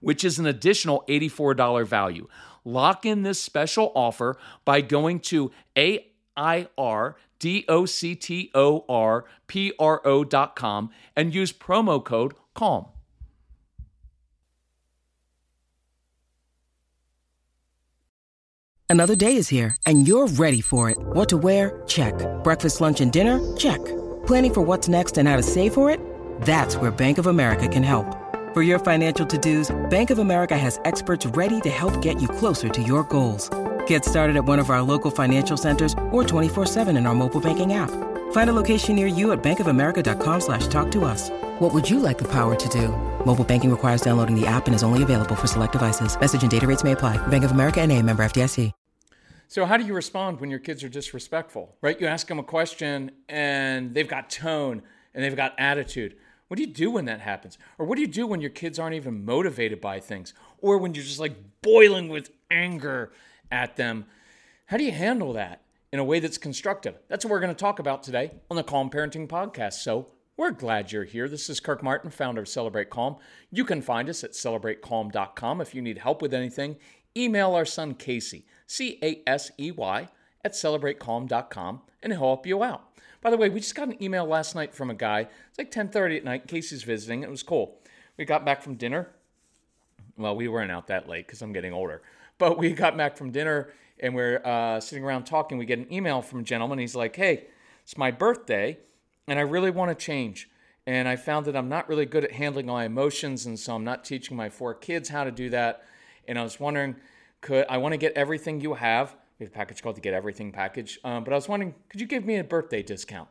which is an additional $84 value. Lock in this special offer by going to a i r d o c t o r p r o dot com and use promo code CALM. Another day is here, and you're ready for it. What to wear? Check. Breakfast, lunch, and dinner? Check. Planning for what's next and how to save for it? That's where Bank of America can help. For your financial to-dos, Bank of America has experts ready to help get you closer to your goals. Get started at one of our local financial centers or 24-7 in our mobile banking app. Find a location near you at bankofamerica.com slash talk to us. What would you like the power to do? Mobile banking requires downloading the app and is only available for select devices. Message and data rates may apply. Bank of America and a member FDIC. So, how do you respond when your kids are disrespectful, right? You ask them a question and they've got tone and they've got attitude. What do you do when that happens? Or what do you do when your kids aren't even motivated by things? Or when you're just like boiling with anger at them? How do you handle that in a way that's constructive? That's what we're going to talk about today on the Calm Parenting Podcast. So, we're glad you're here. This is Kirk Martin, founder of Celebrate Calm. You can find us at celebratecalm.com. If you need help with anything, email our son Casey C A S E Y, at celebratecalm.com, and help you out. By the way, we just got an email last night from a guy. It's like 10:30 at night. Casey's visiting. It was cool. We got back from dinner. Well, we weren't out that late because I'm getting older. But we got back from dinner and we're uh, sitting around talking. We get an email from a gentleman. He's like, "Hey, it's my birthday, and I really want to change." And I found that I'm not really good at handling my emotions, and so I'm not teaching my four kids how to do that. And I was wondering, could I want to get everything you have? We have a package called the Get Everything package. Um, but I was wondering, could you give me a birthday discount?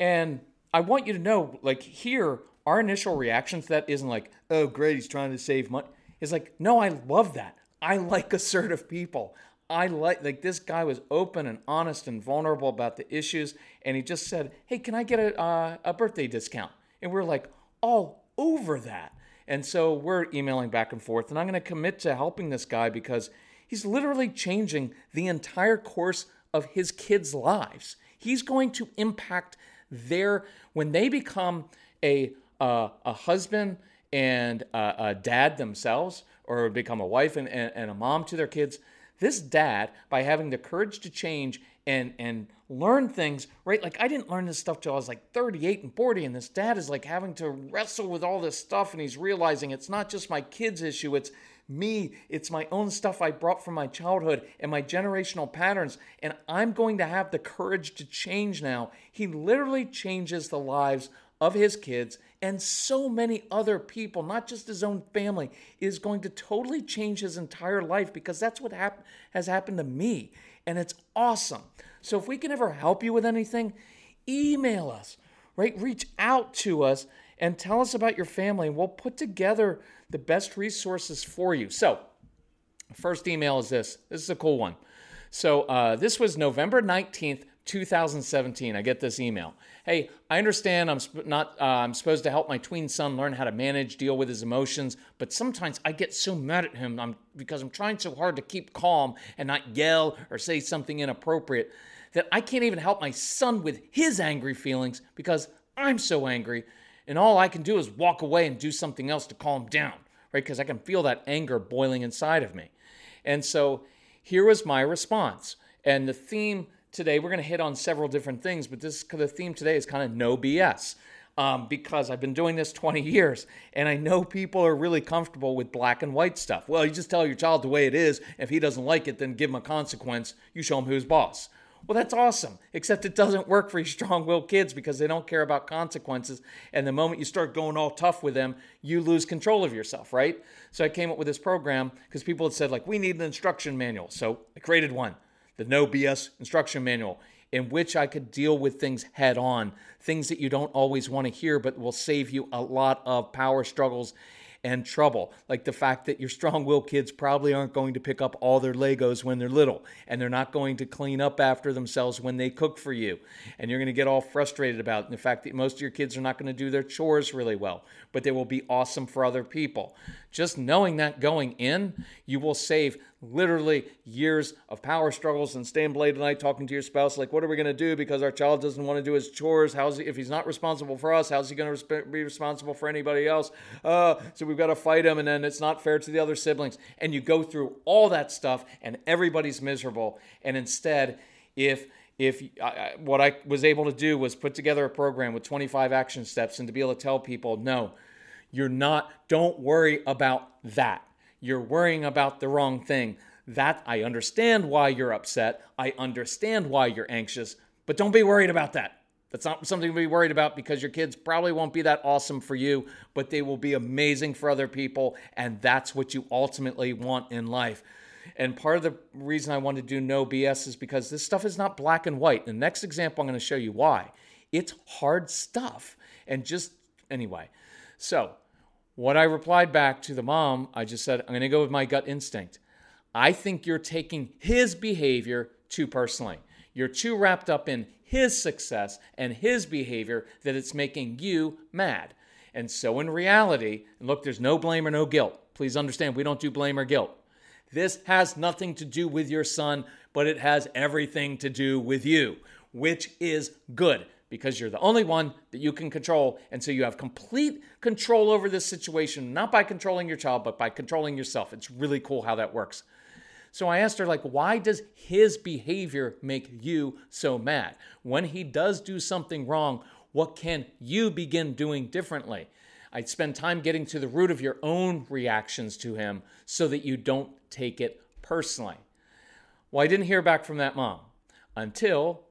And I want you to know, like here, our initial reaction to that isn't like, oh, great, he's trying to save money. It's like, no, I love that. I like assertive people. I like like this guy was open and honest and vulnerable about the issues, and he just said, "Hey, can I get a uh, a birthday discount?" And we're like all over that. And so we're emailing back and forth, and I'm going to commit to helping this guy because he's literally changing the entire course of his kids' lives. He's going to impact their when they become a uh, a husband and a, a, dad themselves, or become a wife and, and, and a mom to their kids. This dad, by having the courage to change and and learn things, right? Like I didn't learn this stuff till I was like 38 and 40, and this dad is like having to wrestle with all this stuff, and he's realizing it's not just my kids' issue, it's me, it's my own stuff I brought from my childhood and my generational patterns, and I'm going to have the courage to change now. He literally changes the lives of his kids and so many other people, not just his own family, is going to totally change his entire life because that's what hap- has happened to me. And it's awesome. So if we can ever help you with anything, email us, right? Reach out to us and tell us about your family, and we'll put together the best resources for you. So, first email is this. This is a cool one. So, uh, this was November 19th, 2017. I get this email. Hey, I understand I'm sp- not uh, I'm supposed to help my tween son learn how to manage, deal with his emotions, but sometimes I get so mad at him I'm, because I'm trying so hard to keep calm and not yell or say something inappropriate that I can't even help my son with his angry feelings because I'm so angry, and all I can do is walk away and do something else to calm down, right? Because I can feel that anger boiling inside of me. And so here was my response. And the theme today, we're going to hit on several different things, but this the theme today is kind of no BS. um, because I've been doing this 20 years and I know people are really comfortable with black and white stuff. Well, you just tell your child the way it is. If he doesn't like it, then give him a consequence. You show him who's boss. Well, that's awesome, except it doesn't work for your strong willed kids because they don't care about consequences. And the moment you start going all tough with them, you lose control of yourself, right? So I came up with this program because people had said, like, we need an instruction manual. So I created one the No BS instruction manual in which I could deal with things head on, things that you don't always want to hear, but will save you a lot of power struggles and trouble. Like the fact that your strong willed kids probably aren't going to pick up all their Legos when they're little, and they're not going to clean up after themselves when they cook for you. And you're going to get all frustrated about it. the fact that most of your kids are not going to do their chores really well, but they will be awesome for other people. Just knowing that going in, you will save literally years of power struggles and staying late at night talking to your spouse. Like what are we going to do? Because our child doesn't want to do his chores. How's he if he's not responsible for us how's he going to be responsible for anybody else? Uh, so we've got to fight him and then it's not fair to the other siblings. And you go through all that stuff and everybody's miserable. And instead if if uh, what I was able to do was put together a program with 25 action steps and to be able to tell people no you're not don't worry about that you're worrying about the wrong thing. That I understand why you're upset. I understand why you're anxious, but don't be worried about that. That's not something to be worried about because your kids probably won't be that awesome for you, but they will be amazing for other people. And that's what you ultimately want in life. And part of the reason I want to do no BS is because this stuff is not black and white. The next example, I'm going to show you why. It's hard stuff. And just anyway. So, what I replied back to the mom, I just said, I'm going to go with my gut instinct. I think you're taking his behavior too personally. You're too wrapped up in his success and his behavior that it's making you mad. And so, in reality, and look, there's no blame or no guilt. Please understand, we don't do blame or guilt. This has nothing to do with your son, but it has everything to do with you, which is good because you're the only one that you can control. And so you have complete control over this situation, not by controlling your child, but by controlling yourself. It's really cool how that works. So I asked her, like, why does his behavior make you so mad? When he does do something wrong, what can you begin doing differently? I'd spend time getting to the root of your own reactions to him so that you don't take it personally. Well, I didn't hear back from that mom until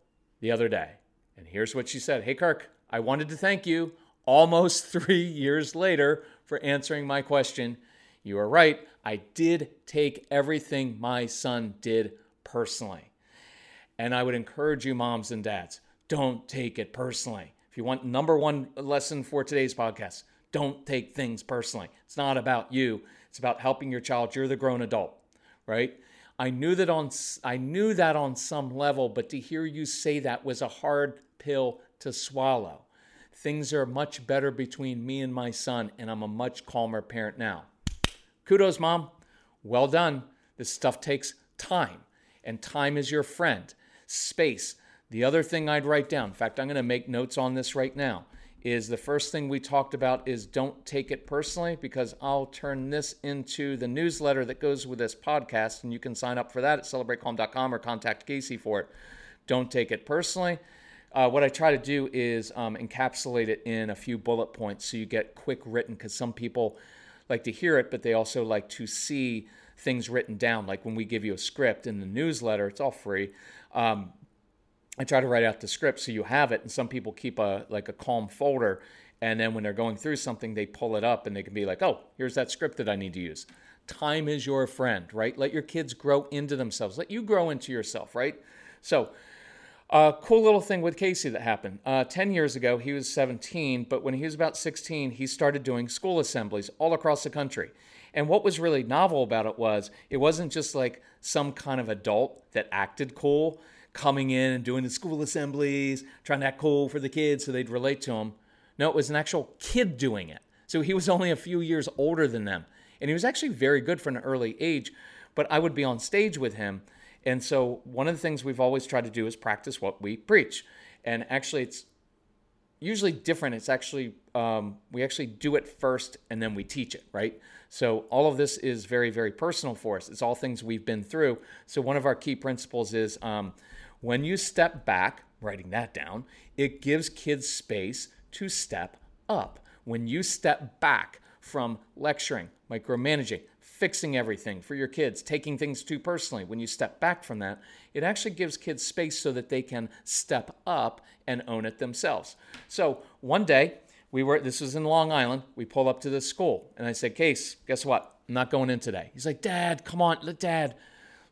the other day. And here's what she said Hey, Kirk, I wanted to thank you almost three years later for answering my question. You are right. I did take everything my son did personally. And I would encourage you, moms and dads, don't take it personally. If you want number one lesson for today's podcast, don't take things personally. It's not about you. It's about helping your child. You're the grown adult, right? I knew that on I knew that on some level, but to hear you say that was a hard pill to swallow. Things are much better between me and my son, and I'm a much calmer parent now. Kudos, mom. Well done. This stuff takes time, and time is your friend. Space. The other thing I'd write down, in fact, I'm going to make notes on this right now, is the first thing we talked about is don't take it personally because I'll turn this into the newsletter that goes with this podcast, and you can sign up for that at celebratecalm.com or contact Casey for it. Don't take it personally. Uh, what I try to do is um, encapsulate it in a few bullet points so you get quick written because some people like to hear it, but they also like to see things written down. Like when we give you a script in the newsletter, it's all free. Um, I try to write out the script so you have it, and some people keep a like a calm folder, and then when they're going through something, they pull it up and they can be like, "Oh, here's that script that I need to use." Time is your friend, right? Let your kids grow into themselves. Let you grow into yourself, right? So uh, cool little thing with Casey that happened. Uh, 10 years ago, he was 17, but when he was about 16, he started doing school assemblies all across the country. And what was really novel about it was it wasn't just like some kind of adult that acted cool coming in and doing the school assemblies, trying to act cool for the kids so they'd relate to him. No, it was an actual kid doing it. So he was only a few years older than them. And he was actually very good for an early age, but I would be on stage with him and so, one of the things we've always tried to do is practice what we preach. And actually, it's usually different. It's actually, um, we actually do it first and then we teach it, right? So, all of this is very, very personal for us. It's all things we've been through. So, one of our key principles is um, when you step back, writing that down, it gives kids space to step up. When you step back from lecturing, micromanaging, fixing everything for your kids, taking things too personally, when you step back from that, it actually gives kids space so that they can step up and own it themselves. So one day, we were this was in Long Island. We pulled up to the school and I said, Case, guess what? I'm not going in today. He's like, Dad, come on, Dad,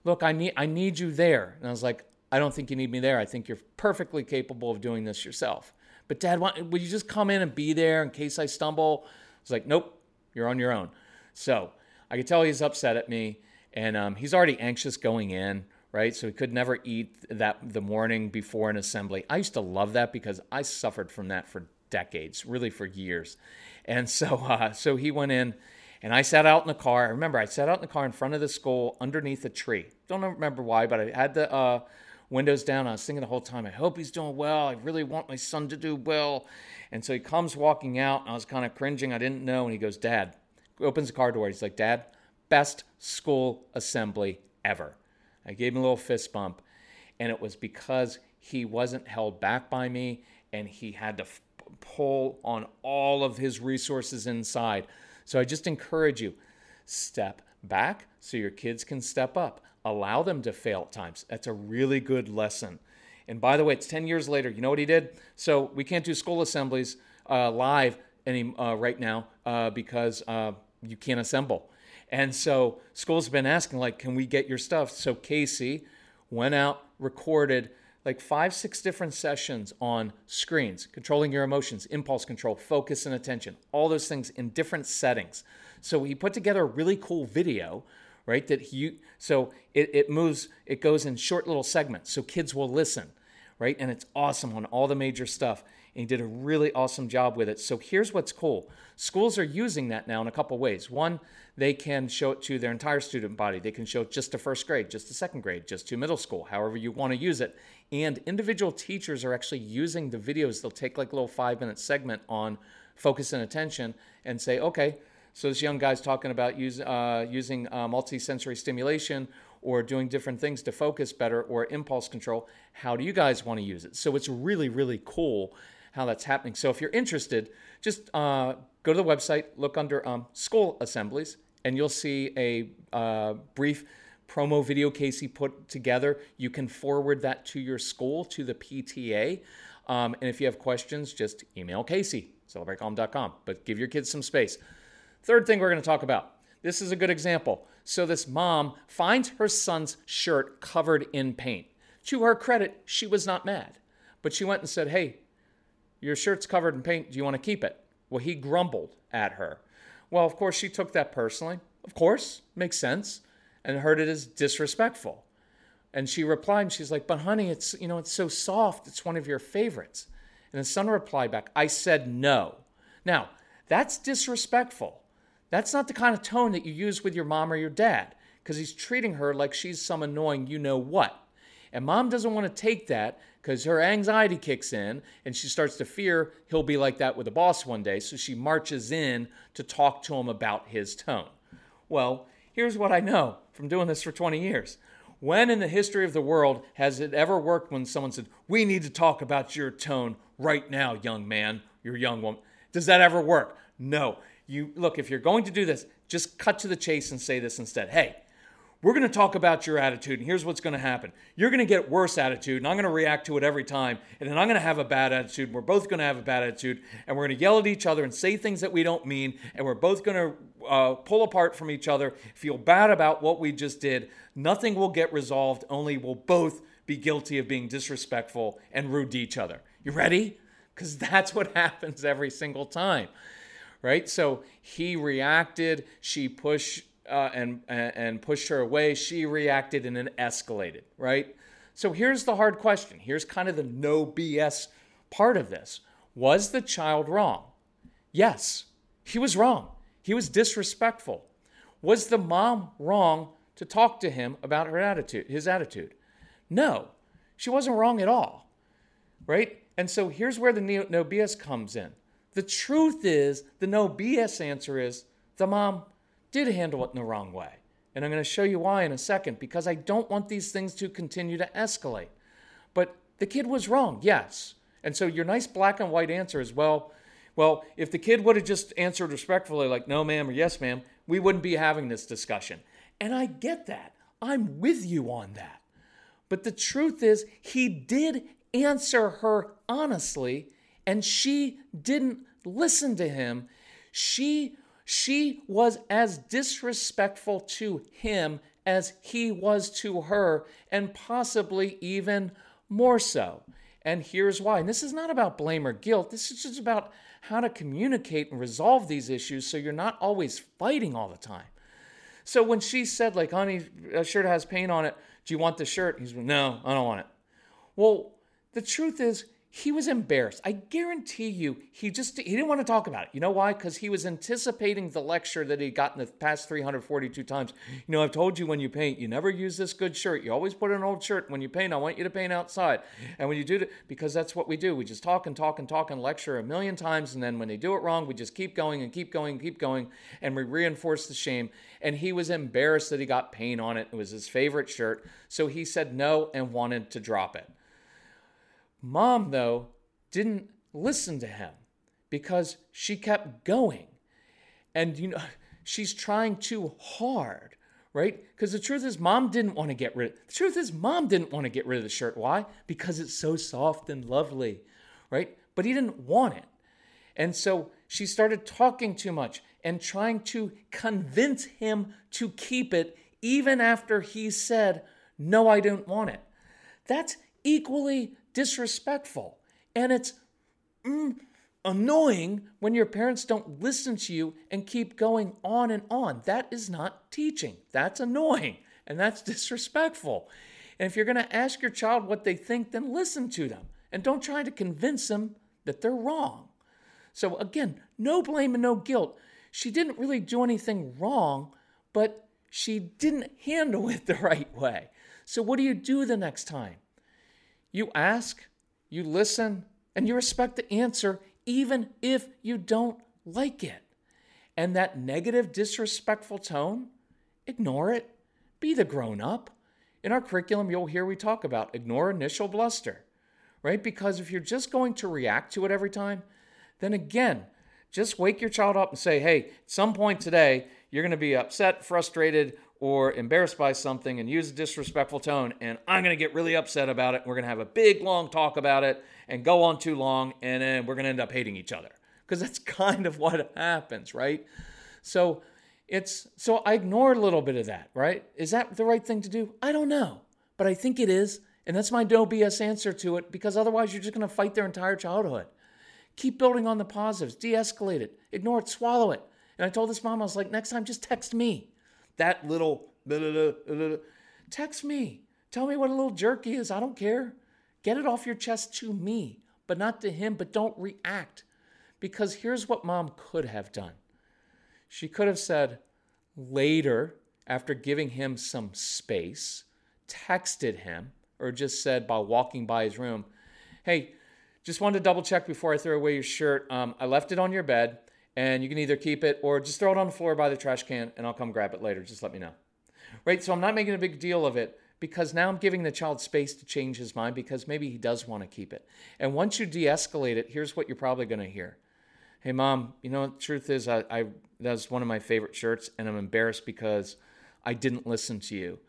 look, I need I need you there. And I was like, I don't think you need me there. I think you're perfectly capable of doing this yourself. But Dad, why, would you just come in and be there in case I stumble? I was like, Nope, you're on your own. So I could tell he's upset at me, and um, he's already anxious going in, right? So he could never eat that the morning before an assembly. I used to love that because I suffered from that for decades, really for years. And so, uh, so he went in, and I sat out in the car. I remember I sat out in the car in front of the school underneath a tree. Don't remember why, but I had the uh, windows down. I was thinking the whole time, I hope he's doing well. I really want my son to do well. And so he comes walking out, and I was kind of cringing. I didn't know. And he goes, Dad, opens the car door. He's like, Dad, best school assembly ever. I gave him a little fist bump, and it was because he wasn't held back by me and he had to f- pull on all of his resources inside. So I just encourage you step back so your kids can step up. Allow them to fail at times. That's a really good lesson. And by the way, it's 10 years later. You know what he did? So we can't do school assemblies uh, live any uh, right now uh, because uh, you can't assemble. And so schools been asking, like, can we get your stuff? So Casey went out, recorded like five, six different sessions on screens, controlling your emotions, impulse control, focus and attention, all those things in different settings. So he put together a really cool video, right? That he, so it, it moves, it goes in short little segments so kids will listen, right? And it's awesome on all the major stuff. And he did a really awesome job with it. So here's what's cool schools are using that now in a couple ways. One, they can show it to their entire student body. They can show it just to first grade, just to second grade, just to middle school, however you want to use it. And individual teachers are actually using the videos. They'll take like a little five minute segment on focus and attention and say, okay, so this young guy's talking about use, uh, using uh, multisensory stimulation or doing different things to focus better or impulse control. How do you guys want to use it? So it's really, really cool how that's happening. So if you're interested, just uh, go to the website, look under um, school assemblies, and you'll see a uh, brief promo video Casey put together. You can forward that to your school, to the PTA. Um, and if you have questions, just email Casey, celebratecalm.com. But give your kids some space. Third thing we're going to talk about this is a good example. So, this mom finds her son's shirt covered in paint. To her credit, she was not mad, but she went and said, Hey, your shirt's covered in paint. Do you want to keep it? Well, he grumbled at her. Well, of course, she took that personally. Of course, makes sense and heard it as disrespectful. And she replied, she's like, But honey, it's you know, it's so soft, it's one of your favorites. And the son replied back, I said no. Now, that's disrespectful. That's not the kind of tone that you use with your mom or your dad, because he's treating her like she's some annoying you know what. And mom doesn't want to take that because her anxiety kicks in and she starts to fear he'll be like that with the boss one day. So she marches in to talk to him about his tone. Well, here's what I know from doing this for 20 years. When in the history of the world has it ever worked when someone said, We need to talk about your tone right now, young man, your young woman? Does that ever work? No. You look, if you're going to do this, just cut to the chase and say this instead. Hey, we're going to talk about your attitude, and here's what's going to happen. You're going to get worse attitude, and I'm going to react to it every time, and then I'm going to have a bad attitude. And we're both going to have a bad attitude, and we're going to yell at each other and say things that we don't mean, and we're both going to uh, pull apart from each other, feel bad about what we just did. Nothing will get resolved, only we'll both be guilty of being disrespectful and rude to each other. You ready? Because that's what happens every single time, right? So he reacted, she pushed uh, and, and pushed her away. She reacted and it escalated, right? So here's the hard question. Here's kind of the no BS part of this. Was the child wrong? Yes, he was wrong. He was disrespectful. Was the mom wrong to talk to him about her attitude, his attitude? No, she wasn't wrong at all. Right? And so here's where the no BS comes in. The truth is, the no BS answer is the mom did handle it in the wrong way. And I'm going to show you why in a second because I don't want these things to continue to escalate. But the kid was wrong, yes. And so your nice black and white answer is well, well, if the kid would have just answered respectfully, like no, ma'am, or yes, ma'am, we wouldn't be having this discussion. And I get that. I'm with you on that. But the truth is, he did answer her honestly, and she didn't listen to him. She she was as disrespectful to him as he was to her, and possibly even more so. And here's why. And this is not about blame or guilt. This is just about how to communicate and resolve these issues so you're not always fighting all the time. So when she said, like, honey, a shirt has paint on it, do you want the shirt? He's like, no, I don't want it. Well, the truth is, he was embarrassed. I guarantee you, he just he didn't want to talk about it. You know why? Because he was anticipating the lecture that he'd gotten the past 342 times. You know, I've told you when you paint, you never use this good shirt. You always put an old shirt. When you paint, I want you to paint outside. And when you do it, because that's what we do. We just talk and talk and talk and lecture a million times, and then when they do it wrong, we just keep going and keep going and keep going, and we reinforce the shame. And he was embarrassed that he got paint on it. It was his favorite shirt, so he said no and wanted to drop it. Mom, though, didn't listen to him because she kept going. And, you know, she's trying too hard, right? Because the truth is, mom didn't want to get rid of The truth is, mom didn't want to get rid of the shirt. Why? Because it's so soft and lovely, right? But he didn't want it. And so she started talking too much and trying to convince him to keep it, even after he said, No, I don't want it. That's equally disrespectful. And it's mm, annoying when your parents don't listen to you and keep going on and on. That is not teaching. That's annoying and that's disrespectful. And if you're going to ask your child what they think, then listen to them and don't try to convince them that they're wrong. So, again, no blame and no guilt. She didn't really do anything wrong, but she didn't handle it the right way. So, what do you do the next time? You ask, you listen, and you respect the answer, even if you don't like it. And that negative, disrespectful tone, ignore it. Be the grown up. In our curriculum, you'll hear we talk about ignore initial bluster, right? Because if you're just going to react to it every time, then again, just wake your child up and say, hey, at some point today, you're going to be upset, frustrated, or embarrassed by something and use a disrespectful tone, and I'm going to get really upset about it. We're going to have a big, long talk about it and go on too long, and then we're going to end up hating each other. Because that's kind of what happens, right? So it's so I ignore a little bit of that, right? Is that the right thing to do? I don't know, but I think it is, and that's my no BS answer to it. Because otherwise, you're just going to fight their entire childhood. Keep building on the positives, de-escalate it, ignore it, swallow it. And I told this mom, I was like, next time, just text me that little text me. Tell me what a little jerk he is. I don't care. Get it off your chest to me, but not to him. But don't react. Because here's what mom could have done she could have said later, after giving him some space, texted him, or just said by walking by his room, Hey, just wanted to double check before I throw away your shirt. Um, I left it on your bed and you can either keep it or just throw it on the floor by the trash can and I'll come grab it later. Just let me know. Right? So I'm not making a big deal of it because now I'm giving the child space to change his mind because maybe he does want to keep it. And once you de escalate it, here's what you're probably going to hear Hey, mom, you know, the truth is, I, I that's one of my favorite shirts and I'm embarrassed because I didn't listen to you.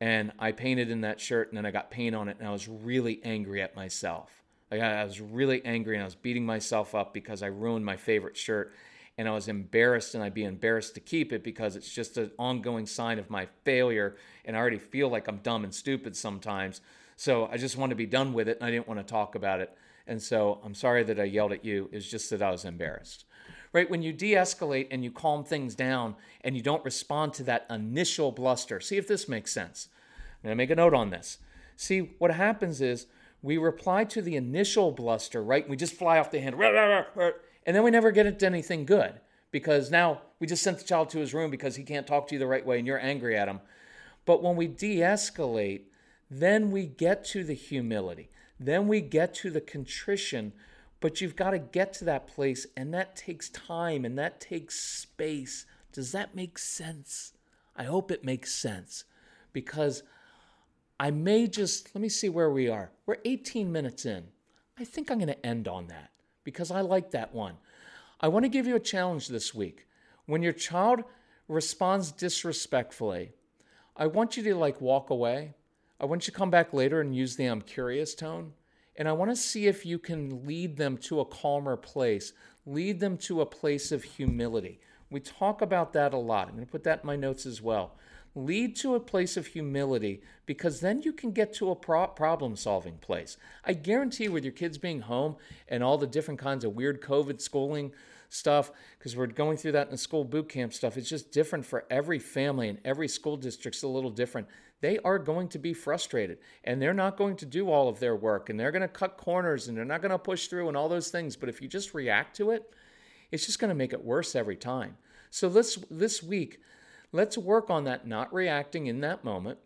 And I painted in that shirt and then I got paint on it and I was really angry at myself. Like I was really angry and I was beating myself up because I ruined my favorite shirt and I was embarrassed and I'd be embarrassed to keep it because it's just an ongoing sign of my failure and I already feel like I'm dumb and stupid sometimes. So I just want to be done with it and I didn't want to talk about it. And so I'm sorry that I yelled at you. It's just that I was embarrassed. Right? When you de escalate and you calm things down and you don't respond to that initial bluster, see if this makes sense. I'm going to make a note on this. See, what happens is we reply to the initial bluster, right? We just fly off the handle, and then we never get into anything good because now we just sent the child to his room because he can't talk to you the right way and you're angry at him. But when we de escalate, then we get to the humility, then we get to the contrition. But you've got to get to that place, and that takes time and that takes space. Does that make sense? I hope it makes sense because I may just, let me see where we are. We're 18 minutes in. I think I'm going to end on that because I like that one. I want to give you a challenge this week. When your child responds disrespectfully, I want you to like walk away. I want you to come back later and use the I'm curious tone. And I want to see if you can lead them to a calmer place, lead them to a place of humility. We talk about that a lot. I'm going to put that in my notes as well. Lead to a place of humility because then you can get to a pro- problem solving place. I guarantee with your kids being home and all the different kinds of weird COVID schooling stuff, because we're going through that in the school boot camp stuff, it's just different for every family and every school district's a little different. They are going to be frustrated and they're not going to do all of their work and they're going to cut corners and they're not going to push through and all those things. But if you just react to it, it's just going to make it worse every time. So let's this week, let's work on that not reacting in that moment,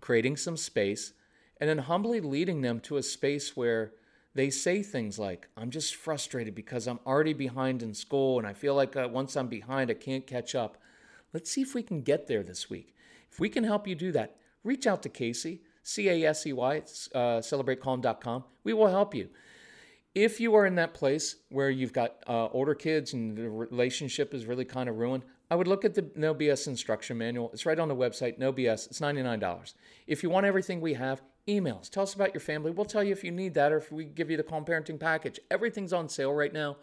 creating some space, and then humbly leading them to a space where they say things like, I'm just frustrated because I'm already behind in school and I feel like uh, once I'm behind, I can't catch up. Let's see if we can get there this week. If we can help you do that, reach out to Casey, C A S E Y, uh, celebratecalm.com. We will help you if you are in that place where you've got uh, older kids and the relationship is really kind of ruined, I would look at the No BS instruction manual. It's right on the website, No BS. It's $99. If you want everything we have, emails. Tell us about your family. We'll tell you if you need that or if we give you the calm parenting package. Everything's on sale right now.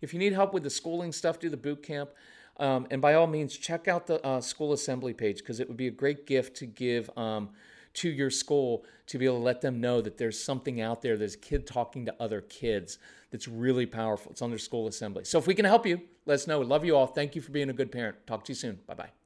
If you need help with the schooling stuff, do the boot camp. Um, and by all means, check out the uh, school assembly page because it would be a great gift to give. Um, to your school to be able to let them know that there's something out there, there's a kid talking to other kids that's really powerful. It's on their school assembly. So if we can help you, let us know. We Love you all. Thank you for being a good parent. Talk to you soon. Bye bye.